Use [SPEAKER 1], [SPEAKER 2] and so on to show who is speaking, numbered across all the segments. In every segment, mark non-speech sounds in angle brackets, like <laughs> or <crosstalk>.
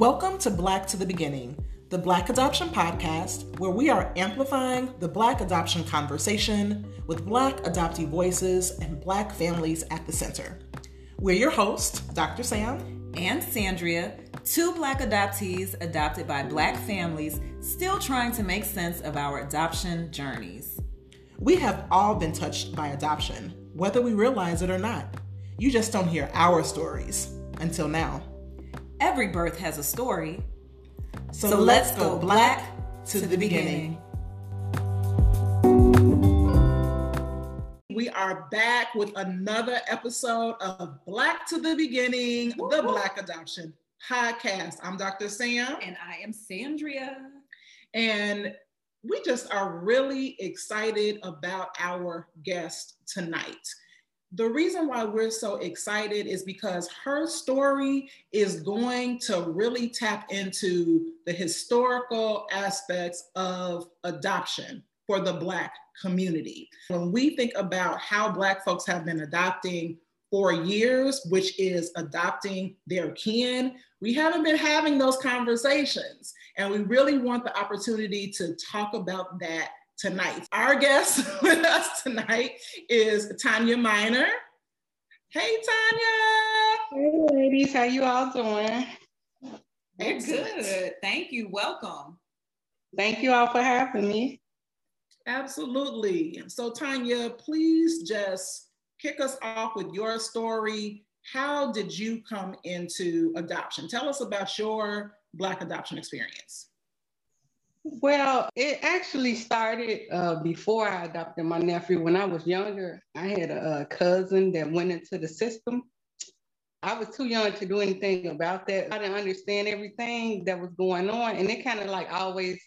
[SPEAKER 1] Welcome to Black to the Beginning, the Black Adoption Podcast, where we are amplifying the Black adoption conversation with Black adoptee voices and Black families at the center. We're your hosts, Dr. Sam
[SPEAKER 2] and Sandria, two Black adoptees adopted by Black families, still trying to make sense of our adoption journeys.
[SPEAKER 1] We have all been touched by adoption, whether we realize it or not. You just don't hear our stories until now.
[SPEAKER 2] Every birth has a story.
[SPEAKER 1] So, so let's, go black, to, to the, beginning. beginning. We are back with another episode of Black to the Beginning, Woo-hoo. the Black Adoption Podcast. I'm Dr. Sam.
[SPEAKER 2] And I am Sandria.
[SPEAKER 1] And we just are really excited about our guest tonight the reason why we're so excited is because her story is going to really tap into the historical aspects of adoption for the Black community. When we think about how Black folks have been adopting for years, which is adopting their kin, we haven't been having those conversations. And we really want the opportunity to talk about that tonight. Our guest <laughs> with us tonight is Tonya Minor. Hey, Tonya.
[SPEAKER 3] Hey, ladies. How you all doing?
[SPEAKER 2] good. Thank you. Welcome.
[SPEAKER 3] Thank you all for having me.
[SPEAKER 1] Absolutely. So, Tonya, please just kick us off with your story. How did you come into adoption? Tell us about your Black adoption experience.
[SPEAKER 3] Well, it actually started uh, before I adopted my nephew. When I was younger, I had a, a, cousin that went into the system. I was too young to do anything about that. I didn't understand everything that was going on, and it kind of like always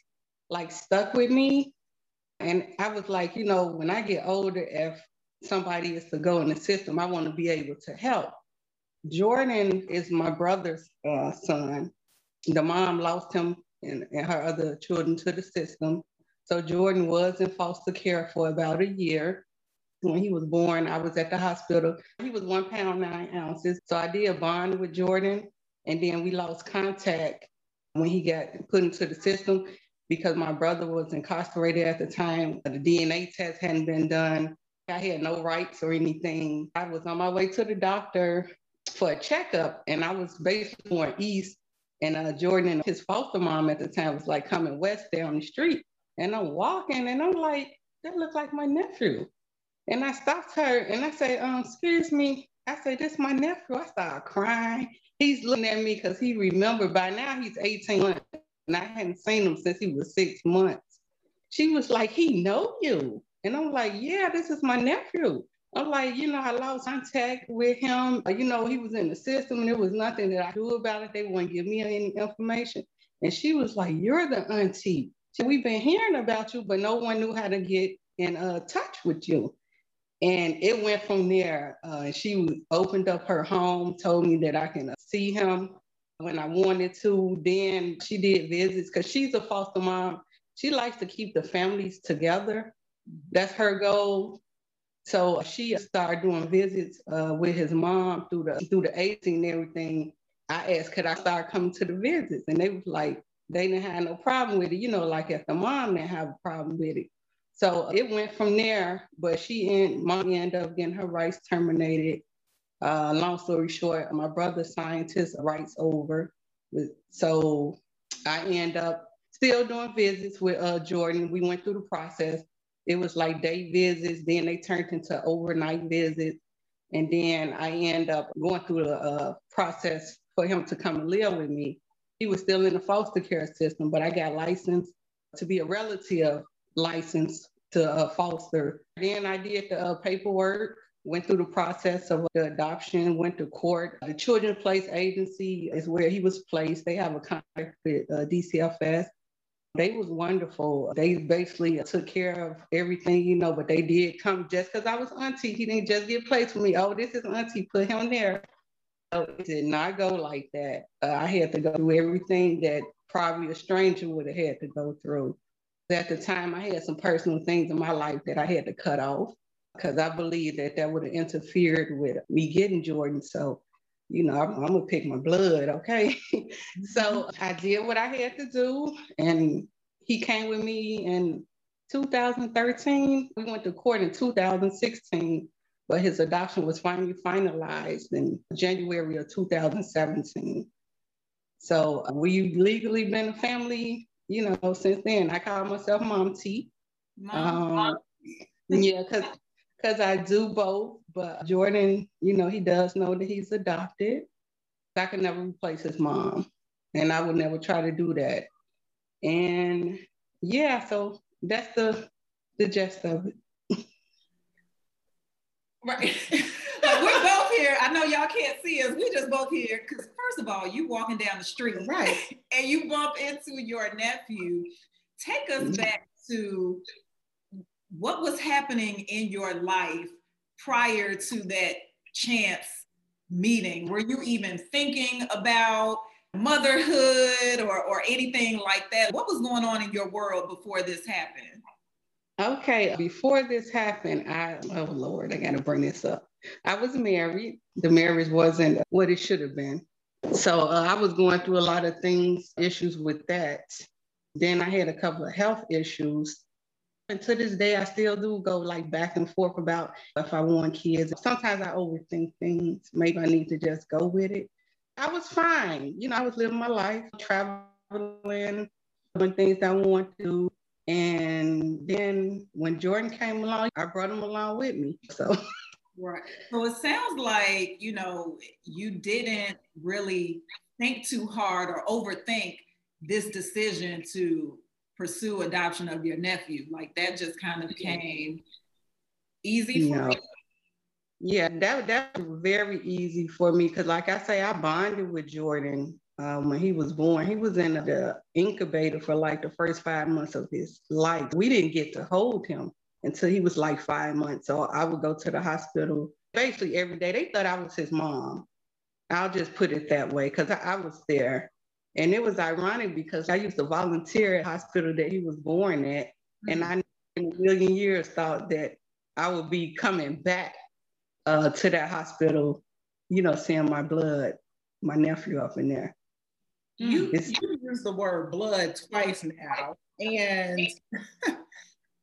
[SPEAKER 3] like stuck with me. And I was like, you know, when I get older, if somebody is to go in the system, I want to be able to help. Jordan is my brother's uh, son. The mom lost him and, and her other children to the system. So Jordan was in foster care for about a year. When he was born, I was at the hospital. He was one pound, nine ounces. So I did bond with Jordan. And then we lost contact when he got put into the system because my brother was incarcerated at the time. The DNA test hadn't been done. I had no rights or anything. I was on my way to the doctor for a checkup, and I was basically going east and uh, Jordan and his foster mom at the time was like coming west down the street. And I'm walking and I'm like, that looks like my nephew. And I stopped her and I say, um, excuse me. I said, this my nephew. I started crying. He's looking at me because he remembered by now he's 18 months. And I hadn't seen him since he was six months. She was like, he know you. And I'm like, yeah, this is my nephew. I'm like, you know, I lost contact with him. You know, he was in the system and there was nothing that I do about it. They wouldn't give me any information. And she was like, You're the auntie. So we've been hearing about you, but no one knew how to get in uh, touch with you. And it went from there. Uh, she opened up her home, told me that I can uh, see him when I wanted to. Then she did visits because she's a foster mom. She likes to keep the families together. That's her goal. So she started doing visits uh, with his mom through the through the agency and everything. I asked, could I start coming to the visits? And they was like, they didn't have no problem with it. You know, like if the mom didn't have a problem with it. So it went from there, but she and mommy ended up getting her rights terminated. Uh, long story short, my brother scientist rights over. So I end up still doing visits with uh, Jordan. We went through the process it was like day visits, then they turned into overnight visits. And then I end up going through the uh, process for him to come and live with me. He was still in the foster care system, but I got licensed to be a relative license to uh, foster. Then I did the uh, paperwork, went through the process of the adoption, went to court. The Children's Place Agency is where he was placed. They have a contract with uh, DCFS. They was wonderful. They basically took care of everything, you know, but they did come just because I was auntie. He didn't just get placed for me. Oh, this is auntie, put him there. So it did not go like that. Uh, I had to go through everything that probably a stranger would have had to go through. At the time, I had some personal things in my life that I had to cut off because I believe that that would have interfered with me getting Jordan. So you know, I'm, I'm gonna pick my blood, okay? <laughs> so mm-hmm. I did what I had to do, and he came with me in 2013. We went to court in 2016, but his adoption was finally finalized in January of 2017. So we've legally been a family, you know, since then. I call myself Mom T. Mom. Um, yeah, because because I do both. But Jordan, you know, he does know that he's adopted. I could never replace his mom, and I would never try to do that. And yeah, so that's the the gist of it. <laughs>
[SPEAKER 2] Right. <laughs> we're both here. I know y'all can't see us. We just both here because first of all, you walking down the street,
[SPEAKER 1] right, <laughs>
[SPEAKER 2] and you bump into your nephew. Take us mm-hmm. back to what was happening in your life prior to that chance meeting? Were you even thinking about motherhood or, or anything like that? What was going on in your world before this happened?
[SPEAKER 3] Okay, before this happened, I, oh Lord, I gotta bring this up. I was married. The marriage wasn't what it should have been. So uh, I was going through a lot of things, issues with that. Then I had a couple of health issues and to this day, I still do go like back and forth about if I want kids. Sometimes I overthink things. Maybe I need to just go with it. I was fine. You know, I was living my life, traveling, doing things I want to. And then when Jordan came along, I brought him along with me. So
[SPEAKER 2] Right. So it sounds like, you know, you didn't really think too hard or overthink this decision to pursue adoption of your nephew? Like that just kind of came easy for me.
[SPEAKER 3] Yeah, that that was very easy for me because, like I say, I bonded with Jordan um, when he was born. He was in the incubator for like the first five months of his life. We didn't get to hold him until he was like five months. So I would go to the hospital basically every day. They thought I was his mom. I'll just put it that way because I, I was there. And it was ironic because I used to volunteer at hospital that he was born at. Mm-hmm. And I in a million years thought that I would be coming back uh, to that hospital, you know, seeing my blood, my nephew up in there.
[SPEAKER 1] You, you use the word blood twice now. And <laughs>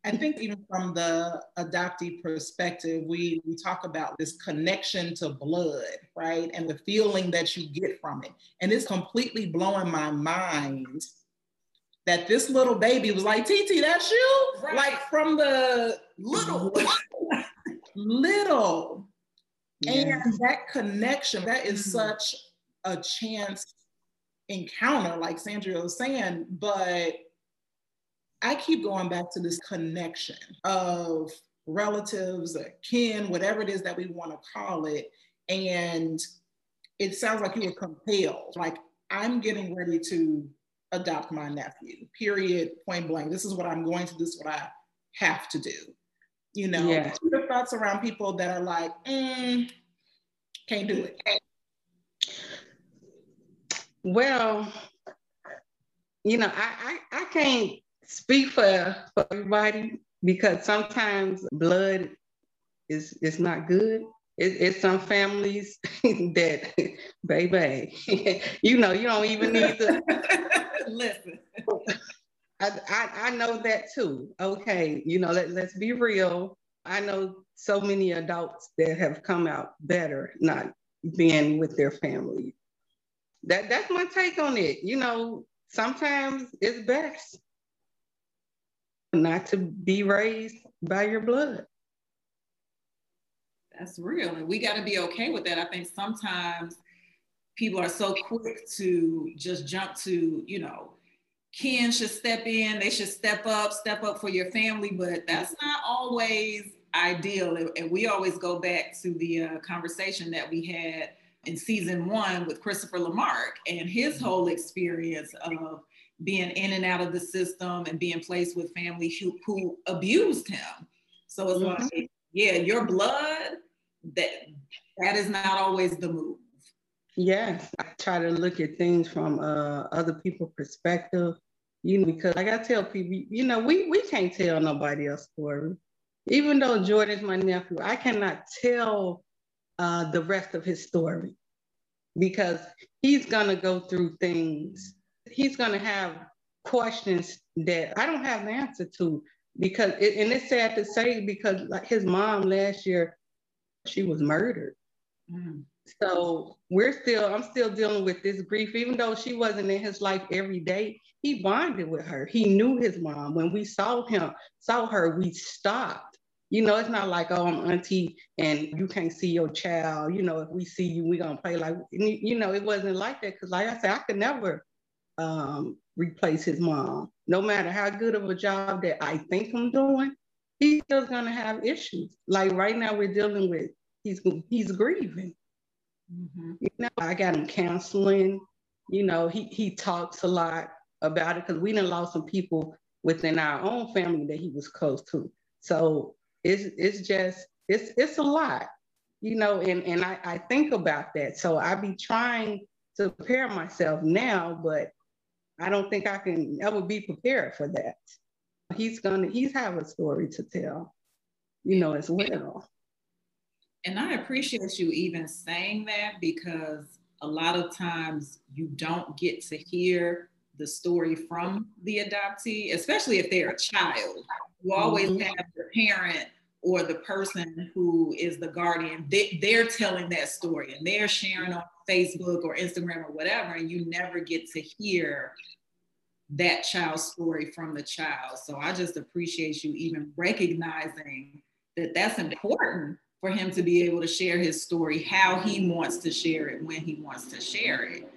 [SPEAKER 1] I think even from the adoptee perspective, we, we talk about this connection to blood, right? And the feeling that you get from it. And it's completely blowing my mind that this little baby was like, TT, that's you? Right. Like from the little, <laughs> little. And that connection, that is mm-hmm. such a chance encounter, like Sandria was saying, but I keep going back to this connection of relatives, or kin, whatever it is that we want to call it. And it sounds like you were compelled. Like, I'm getting ready to adopt my nephew, period, point blank. This is what I'm going to do, this is what I have to do. You know, yeah. your thoughts around people that are like, mm, can't do it.
[SPEAKER 3] Well, you know, I, I, I can't speak for, for everybody because sometimes blood is is not good. It, it's some families <laughs> that, <laughs> baby, <laughs> you know, you don't even need to listen. I, I, I know that too. Okay, you know, let, let's be real. I know so many adults that have come out better not being with their family. That that's my take on it. You know, sometimes it's best not to be raised by your blood.
[SPEAKER 2] That's real. And we got to be okay with that. I think sometimes people are so quick to just jump to, you know, kin should step in, they should step up, step up for your family, but that's not always ideal. And we always go back to the uh, conversation that we had in season one with Christopher Lamarck and his whole experience of being in and out of the system and being placed with family who, who abused him. So it's mm-hmm. like, yeah, your blood, that that is not always the move.
[SPEAKER 3] Yes, I try to look at things from uh, other people's perspective, you know, because like I tell people, you know, we, we can't tell nobody else's story. Even though Jordan's my nephew, I cannot tell uh, the rest of his story. because he's gonna go through things. He's gonna have questions that I don't have the answer to because it, and it's sad to say because like his mom last year, she was murdered. Mm. So we're still, I'm still dealing with this grief, even though she wasn't in his life every day. He bonded with her. He knew his mom. When we saw him, saw her, we stopped. You know, it's not like, oh, I'm auntie and you can't see your child. You know, if we see you, we're gonna play like, you know, it wasn't like that. Cause like I said, I could never um, replace his mom. No matter how good of a job that I think I'm doing, he's still gonna have issues. Like right now, we're dealing with he's he's grieving. Mm-hmm. You know, I got him counseling. You know, he he talks a lot about it because we didn't lost some people within our own family that he was close to. So it's it's just it's it's a lot, you know, and and I, I think about that. So I be trying to prepare myself now, but I don't think I can ever be prepared for that. He's gonna he's have a story to tell, you know, as well.
[SPEAKER 2] And I appreciate you even saying that because a lot of times you don't get to hear the story from the adoptee, especially if they're a child. You always mm-hmm. have the parent or the person who is the guardian, they, they're telling that story and they're sharing on Facebook or Instagram or whatever, and you never get to hear that child's story from the child. So I just appreciate you even recognizing that that's important for him to be able to share his story, how he wants to share it, when he wants to share it.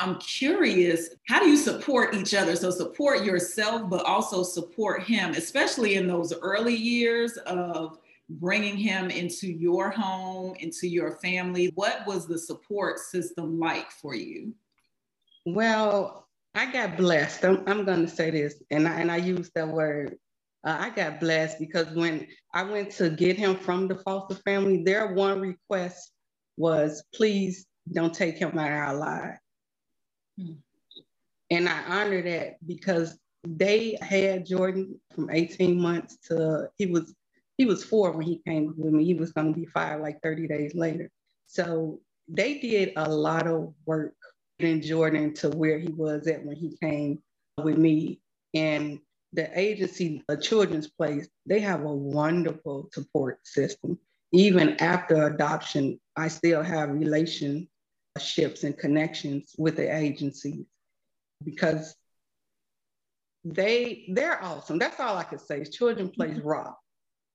[SPEAKER 2] I'm curious, how do you support each other? So support yourself, but also support him, especially in those early years of bringing him into your home, into your family. What was the support system like for you?
[SPEAKER 3] Well, I got blessed. I'm, I'm going to say this, and I, and I use that word. Uh, I got blessed because when I went to get him from the foster family, their one request was, please don't take him out of our lives. Hmm. And I honor that because they had Jordan from 18 months to he was he was four when he came with me. He was going to be five like 30 days later. So they did a lot of work in Jordan to where he was at when he came with me. And the agency, a children's place, they have a wonderful support system. Even after adoption, I still have relationships and connections with the agencies because they they're awesome. That's all I could say. Is Children Place mm-hmm. rock.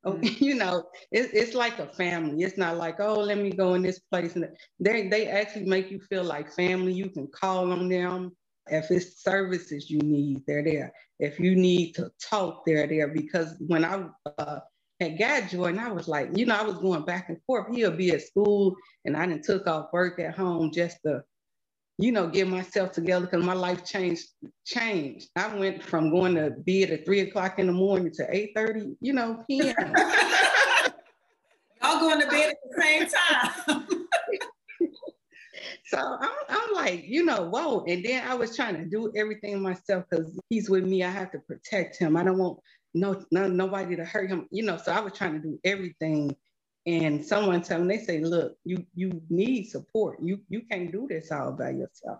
[SPEAKER 3] Mm-hmm. <laughs> you know, it, it's like a family. It's not like, oh, let me go in this place. And they they actually make you feel like family. You can call on them. If it's services you need, they're there. If you need to talk, they're there. Because when I uh, had got Jordan, I was like, you know, I was going back and forth. He'll be at school, and I didn't took off work at home just to you know, get myself together because my life changed. Changed. I went from going to bed at three o'clock in the morning to eight thirty, you know, p.m. <laughs>
[SPEAKER 2] Y'all going to bed at the same time. <laughs>
[SPEAKER 3] so I'm, I'm like, you know, whoa. And then I was trying to do everything myself because he's with me. I have to protect him. I don't want no, no nobody to hurt him, you know. So I was trying to do everything. And someone tell me, they say look you you need support. You you can't do this all by yourself.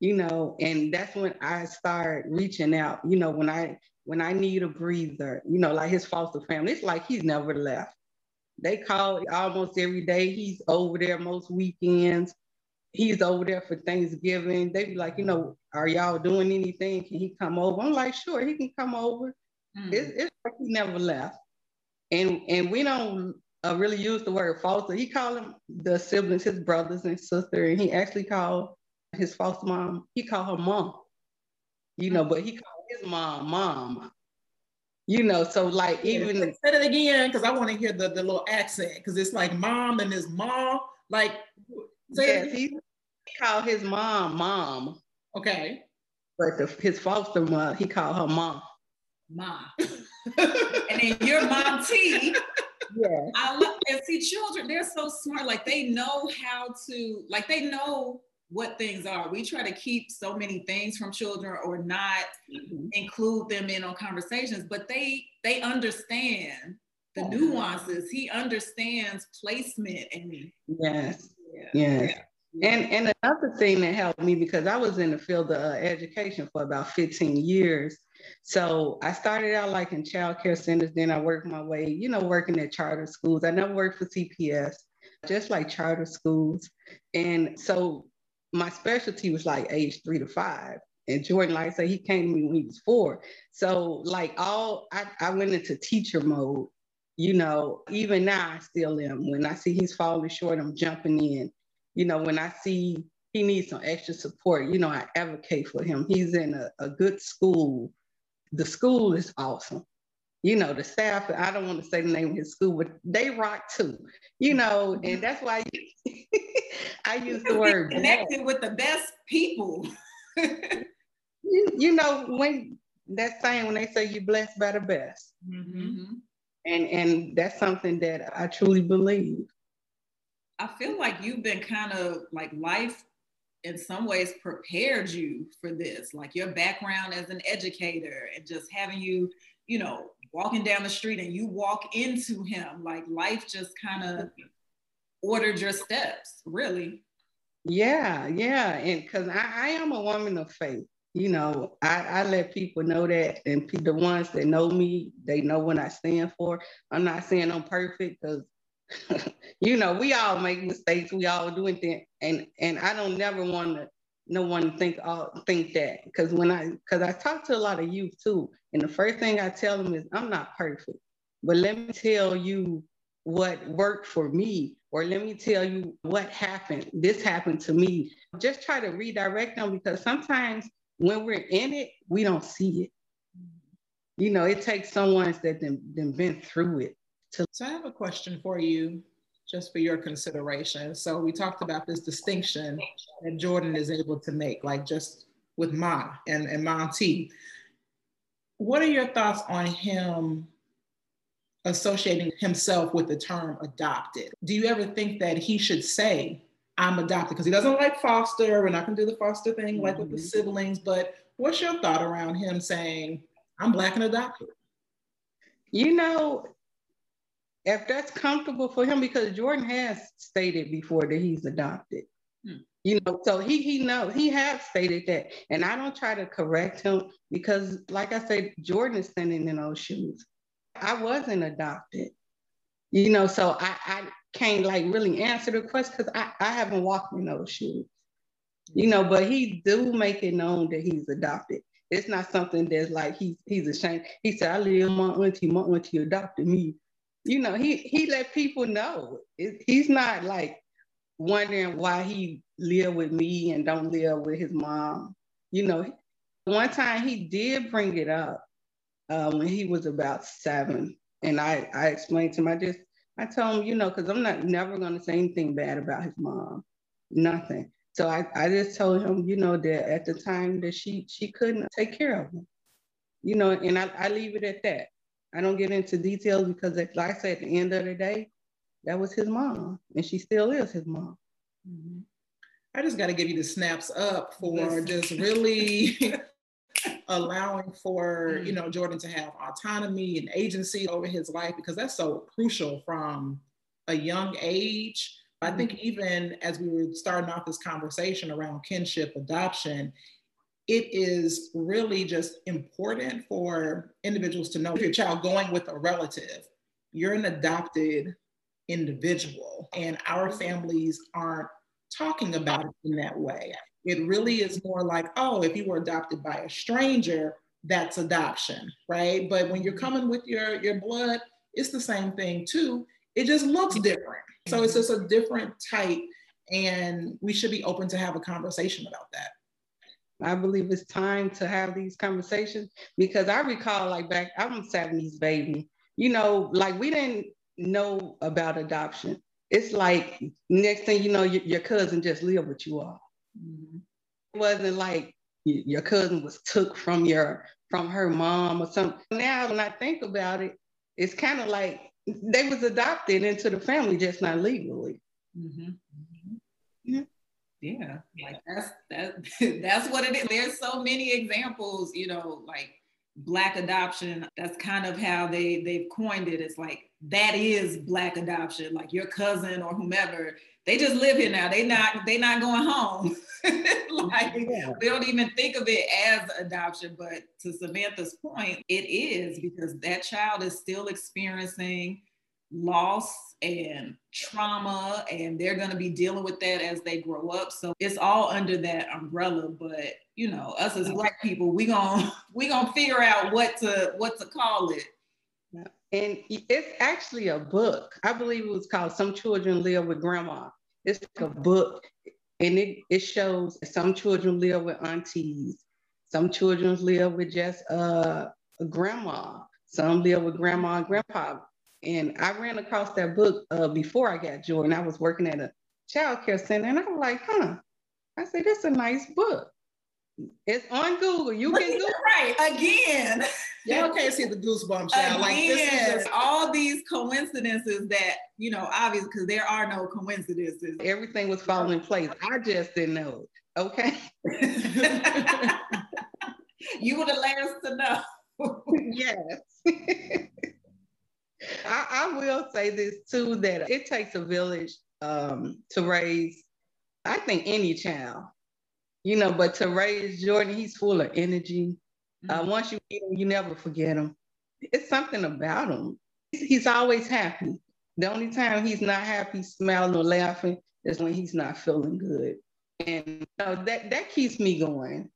[SPEAKER 3] You know and that's when i start reaching out you know when i when i need a breather you know like his foster family it's like he's never left. They call almost every day. He's over there most weekends. He's over there for thanksgiving. They be like you know are y'all doing anything? Can he come over? I'm like sure he can come over mm. it's, it's like he never left and and we don't uh, really use the word foster. He called them the siblings, his brothers and sister, and he actually called his foster mom. He called her mom, you know, but he called his mom mom. You know, so like even
[SPEAKER 1] say it again because I want to hear the, the little accent because it's like mom and his mom. Like
[SPEAKER 3] say yes, he, he called his mom mom.
[SPEAKER 1] Okay.
[SPEAKER 3] But the, his foster mom, he called her mom.
[SPEAKER 2] Mom. and then your mom T.
[SPEAKER 3] Yeah.
[SPEAKER 2] I love and see children, they're so smart. Like they know how to, like they know what things are. We try to keep so many things from children or not mm-hmm. include them in on conversations, but they they understand the nuances. He understands placement and me.
[SPEAKER 3] yes. Yeah. Yes. And and another thing that helped me because I was in the field of uh, education for about 15 years. So I started out like in child care centers, then I worked my way, you know, working at charter schools. I never worked for CPS, just like charter schools. And so my specialty was like age three to five. And Jordan, like I said, he came to me when he was four. So like all I, I went into teacher mode, you know, even now I still am. When I see he's falling short, I'm jumping in you know, when I see he needs some extra support, you know, I advocate for him. He's in a, a good school. The school is awesome. You know, the staff, I don't want to say the name of his school, but they rock too, you know, and that's why <laughs> I use the word
[SPEAKER 2] connected with the best people. <laughs>
[SPEAKER 3] you, you know, when that saying when they say you're blessed by the best. Mm-hmm. And and that's something that I truly believe.
[SPEAKER 2] I feel like you've been kind of like life in some ways prepared you for this, like your background as an educator and just having you, you know, walking down the street and you walk into him, like life just kind of ordered your steps, really.
[SPEAKER 3] Yeah, yeah. And because I, I, am a woman of faith, you know, I, I let people know that. And the ones that know me, they know what I stand for. I'm not saying I'm perfect because <laughs> you know, we all make mistakes. We all do it, and and I don't never want to no one think uh, think that because when I because I talk to a lot of youth too, and the first thing I tell them is I'm not perfect, but let me tell you what worked for me, or let me tell you what happened. This happened to me. Just try to redirect them because sometimes when we're in it, we don't see it. You know, it takes someone that then been through it
[SPEAKER 1] to. So I have a question for you, just for your consideration. So we talked about this distinction that Jordan is able to make, like just with Ma and, and Mom T. What are your thoughts on him associating himself with the term adopted? Do you ever think that he should say, I'm adopted? Because he doesn't like foster. We're not going to do the foster thing like mm-hmm. with the mm-hmm. siblings. But what's your thought around him saying, I'm Black and adopted?
[SPEAKER 3] You know, if that's comfortable for him, because Jordan has stated before that he's adopted. Hmm. You know, so he he knows he has stated that, and I don't try to correct him because, like I said, Jordan is standing in those shoes. I wasn't adopted, you know, so I I can't like really answer the question because I I haven't walked in those shoes, you know. But he do make it known that he's adopted. It's not something that's like he's he's ashamed. He said, "I live my auntie. My auntie adopted me." You know, he he let people know. It, he's not like wondering why he live with me and don't live with his mom. You know, one time he did bring it up uh, when he was about seven, and I I explained to him. I just I told him, you know, because I'm not never gonna say anything bad about his mom, nothing. So I, I just told him, you know, that at the time that she she couldn't take care of him, you know, and I, I leave it at that. I don't get into details because, like I said, at the end of the day, that was his mom, and she still is his mom.
[SPEAKER 1] Mm-hmm. I just got to give you the snaps up for just really <laughs> allowing for you mm. know Jordan to have autonomy and agency over his life because that's so crucial from a young age. I think mm-hmm. even as we were starting off this conversation around kinship adoption, it is really just important for individuals to know if your child going with a relative, you're an adopted individual, and our families aren't talking about it in that way. It really is more like, oh, if you were adopted by a stranger, that's adoption, right? But when you're coming with your, your blood, it's the same thing too. It just looks different. So it's just a different type, and we should be open to have a conversation about that.
[SPEAKER 3] I believe it's time to have these conversations because I recall like back, I'm a 70s baby. You know, like we didn't know about adoption. It's like next thing you know, your, your cousin just lived with you all. Mm-hmm. It wasn't like your cousin was took from your from her mom or something. Now when I think about it, it's kind of like they was adopted into the family, just not legally. Mm-hmm.
[SPEAKER 2] Mm-hmm. Yeah yeah like that's that <laughs> that's what it is. There's so many examples you know like black adoption that's kind of how they they've coined it. It's like that is black adoption. Like your cousin or whomever they just live here now. They not they not going home. <laughs> Like yeah. they don't even think of it as adoption. But to samantha's point it is because that child is still experiencing loss and trauma and they're going to be dealing with that as they grow up. So it's all under that umbrella but you know us as black people we going <laughs> we going to figure out what to what to call it.
[SPEAKER 3] And it's actually a book. I believe it was called some children live with grandma. It's a book and it, it shows some children live with aunties some children live with just uh, a grandma some live with grandma and grandpa and I ran across that book uh, before I got Jordan. I was working at a child care center and I was like, huh. I said, that's a nice book. It's on Google. You can Google.
[SPEAKER 2] Right. Again. <laughs>
[SPEAKER 1] Y'all can't see the goosebumps, y'all. Like this is just
[SPEAKER 2] all these coincidences that, you know, obviously, because there are no coincidences.
[SPEAKER 3] Everything was falling in place. I just didn't know. Okay. <laughs> <laughs>
[SPEAKER 2] you were the last to know.
[SPEAKER 3] yes. I, I, will say this too that it takes a village um, to raise, I think, any child, you know, but to raise Jordan, he's full of energy. Uh, mm-hmm. Uh, once you meet him, you never forget him. It's something about him. He's always happy. The only time he's not happy, smiling or laughing, is when he's not feeling good. And you know, that, that keeps me going.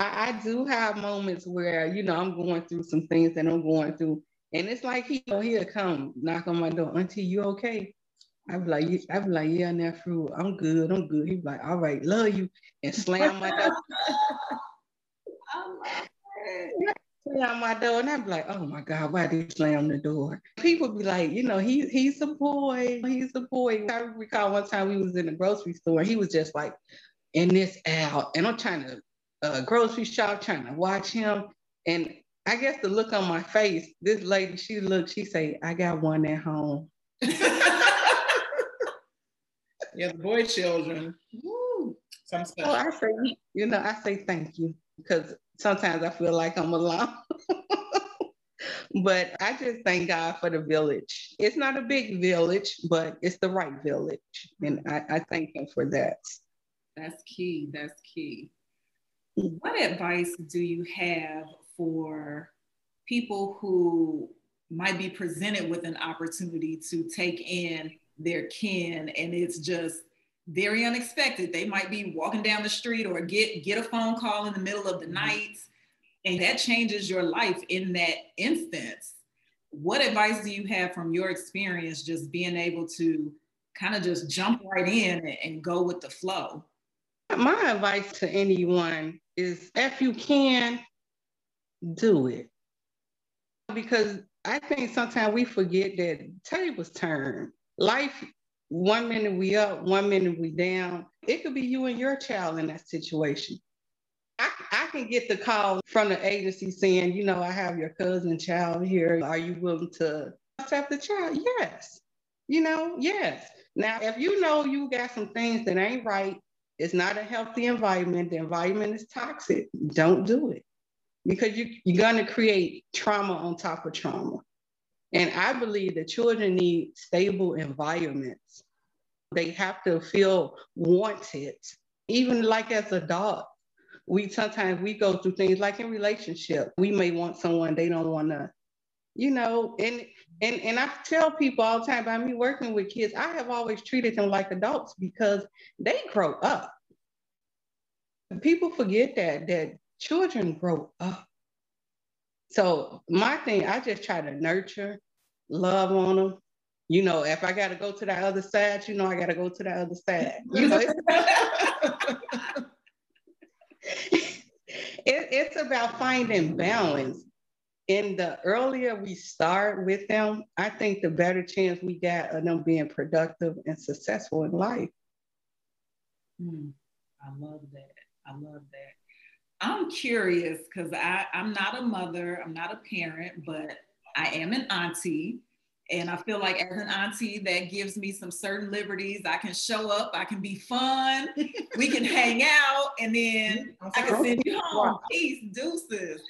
[SPEAKER 3] I, I do have moments where, you know, I'm going through some things that I'm going through and it's like he he'll come knock on my door, Auntie, you okay? I be like, I be like, yeah, nephew, I'm good, I'm good. He be like, all right, love you, and slam my door. <laughs> slam my door, and I be like, oh my God, why did he slam the door? People be like, you know, he he's a boy, he's a boy. I recall one time we was in the grocery store, and he was just like in this out, and I'm trying to uh, grocery shop, trying to watch him, and I guess the look on my face, this lady, she looked, she say, I got one at home. <laughs>
[SPEAKER 1] yeah, the boy children.
[SPEAKER 3] Woo. Some Oh, I say, you know, I say thank you because sometimes I feel like I'm alone. <laughs> but I just thank God for the village. It's not a big village, but it's the right village. And I, I thank him for that.
[SPEAKER 2] That's key. That's key. Mm. What advice do you have for people who might be presented with an opportunity to take in their kin and it's just very unexpected. They might be walking down the street or get get a phone call in the middle of the mm-hmm. night and that changes your life in that instance. What advice do you have from your experience just being able to kind of just jump right in and go with the flow?
[SPEAKER 3] My advice to anyone is if you can do it. Because I think sometimes we forget that tables turn. Life, one minute we up, one minute we down. It could be you and your child in that situation. I, I can get the call from the agency saying, you know, I have your cousin child here. Are you willing to accept the child? Yes. You know, yes. Now, if you know you got some things that ain't right, it's not a healthy environment, the environment is toxic, don't do it because you, you're going to create trauma on top of trauma. And I believe that children need stable environments. They have to feel wanted, even like as adults. We sometimes we go through things like in relationship. We may want someone they don't want to, you know, and and and I tell people all the time by me working with kids, I have always treated them like adults because they grow up. People forget that that children grow up. So my thing, I just try to nurture, love on them. You know, if I got to go to the other side, you know, I got to go to the other side. <laughs> You know, it's, <laughs> it, it's about finding balance. And the earlier we start with them, I think the better chance we got of them being productive and successful in life.
[SPEAKER 2] Mm, I love that. I love that. I'm curious because I'm not a mother, I'm not a parent, but I am an auntie. And I feel like as an auntie, that gives me some certain liberties. I can show up, I can be fun, we can <laughs> hang out, and then I can send you home. Peace, deuces.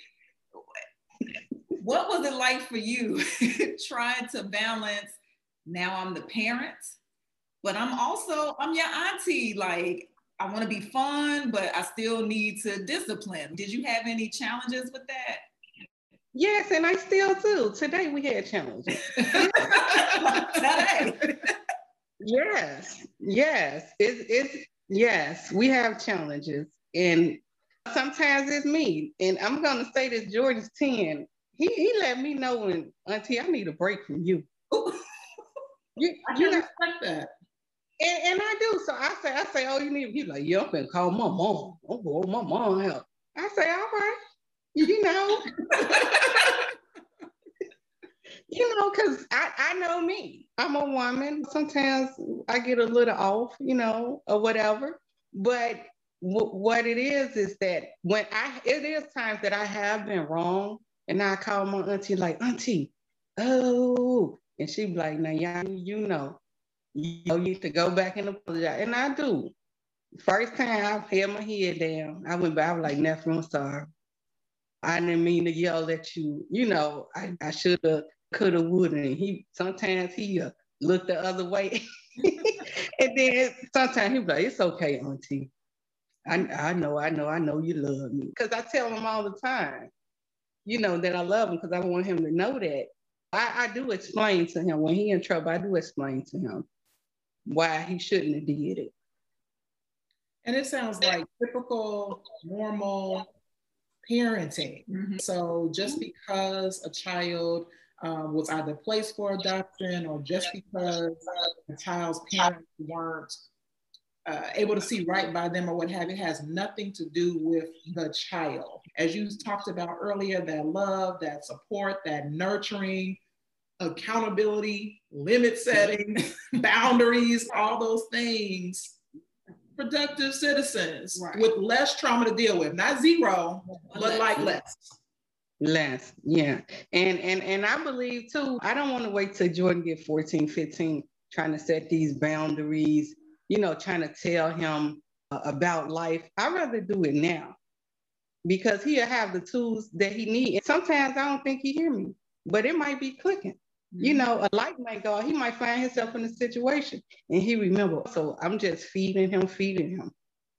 [SPEAKER 2] what was it like for you <laughs> trying to balance? Now I'm the parent, but I'm also I'm your auntie. Like I want to be fun, but I still need to discipline. Did you have any challenges with that?
[SPEAKER 3] Yes, and I still do. Today we had challenges.
[SPEAKER 2] Today. <laughs>
[SPEAKER 3] yes, yes. It's it's yes, we have challenges. And sometimes it's me. And I'm gonna say this Jordan's 10. He he let me know when Auntie, I need a break from you.
[SPEAKER 1] you, I you respect that.
[SPEAKER 3] And, and I do. So I say, I say, oh, you need, he's like, yeah, I'm gonna call my mom. I'm going my mom help. I say, all right, you know. <laughs> you know, because I, I know me. I'm a woman. Sometimes I get a little off, you know, or whatever. But w- what it is is that when I, it is times that I have been wrong, and I call my auntie like, Auntie, oh, and she be like, now, y'all, you know, you know, you need to go back and apologize. And I do. First time I held my head down, I went back, I was like, nephew, I'm sorry. I didn't mean to yell at you. You know, I, I should have, could have, would have. He sometimes he uh, looked the other way. <laughs> and then sometimes he be like, it's okay, auntie. I, I know, I know, I know you love me. Because I tell him all the time, you know, that I love him because I want him to know that. I, I do explain to him when he in trouble, I do explain to him why he shouldn't have did it.
[SPEAKER 1] And it sounds like typical, normal parenting. Mm-hmm. So just because a child um, was either placed for adoption or just because the child's parents weren't uh, able to see right by them or what have you has nothing to do with the child. As you talked about earlier, that love, that support, that nurturing, accountability, limit <laughs> setting, boundaries, all those things. Productive citizens right. with less trauma to deal with, not zero, but like less.
[SPEAKER 3] Less, yeah. And and and I believe too, I don't want to wait till Jordan get 14, 15, trying to set these boundaries, you know, trying to tell him uh, about life. I'd rather do it now because he'll have the tools that he needs. Sometimes I don't think he hear me, but it might be clicking. You mm-hmm. know, a light might go, he might find himself in a situation and he remember. So I'm just feeding him, feeding him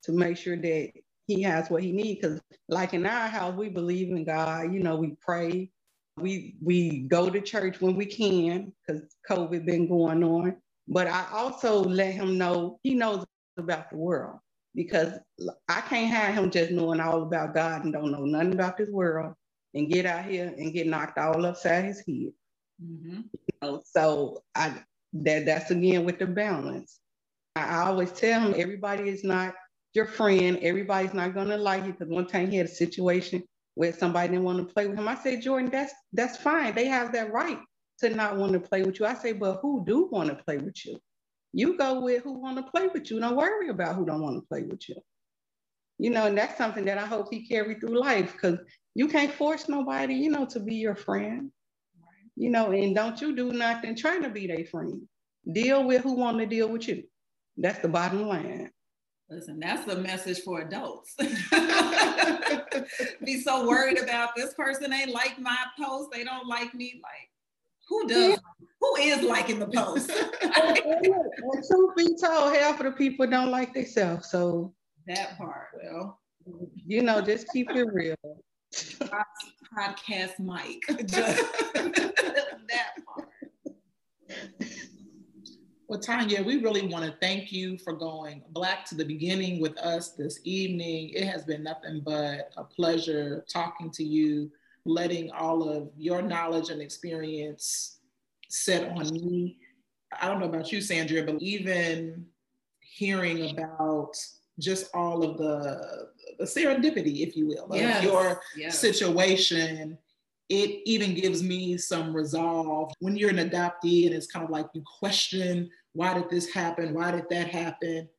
[SPEAKER 3] to make sure that he has what he needs. Because like in our house, we believe in God, you know, we pray. We we go to church when we can because COVID been going on. But I also let him know he knows about the world because I can't have him just knowing all about God and don't know nothing about this world and get out here and get knocked all upside his head. Mm-hmm. Know, so I that that's again with the balance. I, always tell him everybody is not your friend. Everybody's not gonna like you because one time he had a situation where somebody didn't want to play with him. I say, Jordan, that's that's fine. They have that right to not want to play with you. I say, but who do want to play with you? You go with who want to play with you. Don't worry about who don't want to play with you. You know, and that's something that I hope he carry through life because you can't force nobody, you know, to be your friend you know, and don't you do nothing trying to be their friend. Deal with who want to deal with you. That's the bottom line.
[SPEAKER 2] Listen, that's the message for adults. <laughs> be so worried about this person ain't like my post, they don't like me. Like, who does? Yeah. Who is liking the post? <laughs> and
[SPEAKER 3] truth be told, half of the people don't like themselves. So
[SPEAKER 2] that part, well,
[SPEAKER 3] you know, just keep it real <laughs>
[SPEAKER 2] podcast mic. <laughs> Just that part.
[SPEAKER 1] Well, Tonya, we really want to thank you for going black to the beginning with us this evening. It has been nothing but a pleasure talking to you, letting all of your knowledge and experience set on me. I don't know about you, Sandria, but even hearing about just all of the, the serendipity, if you will, yes. of your yes. situation, it even gives me some resolve. When you're an adoptee and it's kind of like you question, why did this happen? Why did that happen?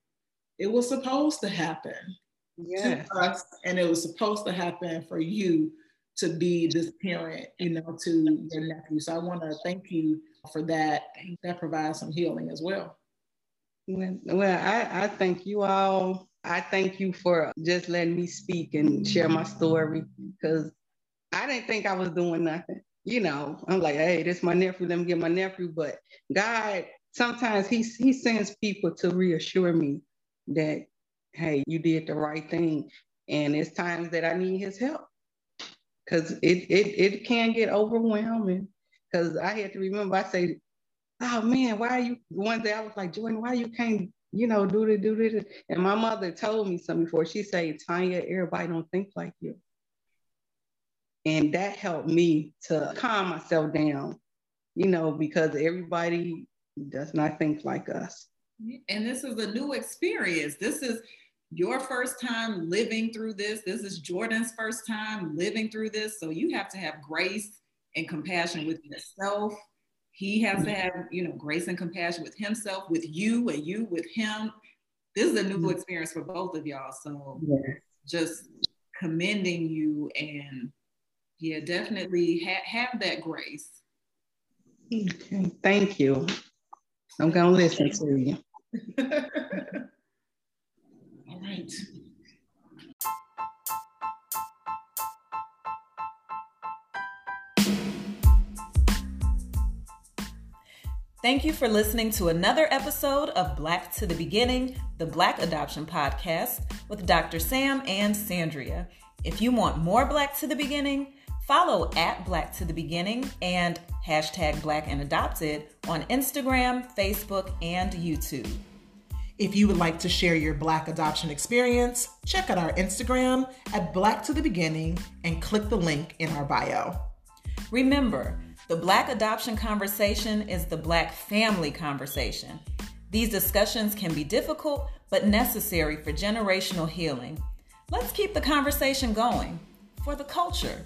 [SPEAKER 1] It was supposed to happen yes. to us, and it was supposed to happen for you to be this parent, you know, to your nephew. So I want to thank you for that. That provides some healing as well.
[SPEAKER 3] Well, I, I thank you all. I thank you for just letting me speak and share my story because I didn't think I was doing nothing. you know, I'm like, hey, this my nephew, let me get my nephew. But God, sometimes he, he sends people to reassure me that, hey, you did the right thing. And it's times that I need his help. Cause it it it can get overwhelming. Cause I had to remember, I say, oh man, why are you one day I was like, Jordan, why you can't, you know, do this, do this? And my mother told me something before. She said, Tonya, everybody don't think like you. And that helped me to calm myself down, you know, because everybody does not think like us.
[SPEAKER 4] And this is a new experience. This is your first time living through this. This is Jordan's first time living through this. So you have to have grace and compassion with yourself. He has to have, you know, grace and compassion with himself, with you, and you with him. This is a new mm-hmm. experience for both of y'all. So yes. just commending you and yeah, definitely ha- have that grace.
[SPEAKER 3] Okay, thank you. I'm gonna listen to you. <laughs>
[SPEAKER 2] Thank you for listening to another episode of Black to the Beginning, the Black Adoption Podcast with Dr. Sam and Sandria. If you want more Black to the Beginning, follow at Black to the Beginning and hashtag Black and Adopted on Instagram, Facebook, and YouTube.
[SPEAKER 5] If you would like to share your Black adoption experience, check out our Instagram at Black to the Beginning and click the link in our bio.
[SPEAKER 2] Remember, the Black adoption conversation is the Black family conversation. These discussions can be difficult, but necessary for generational healing. Let's keep the conversation going for the culture.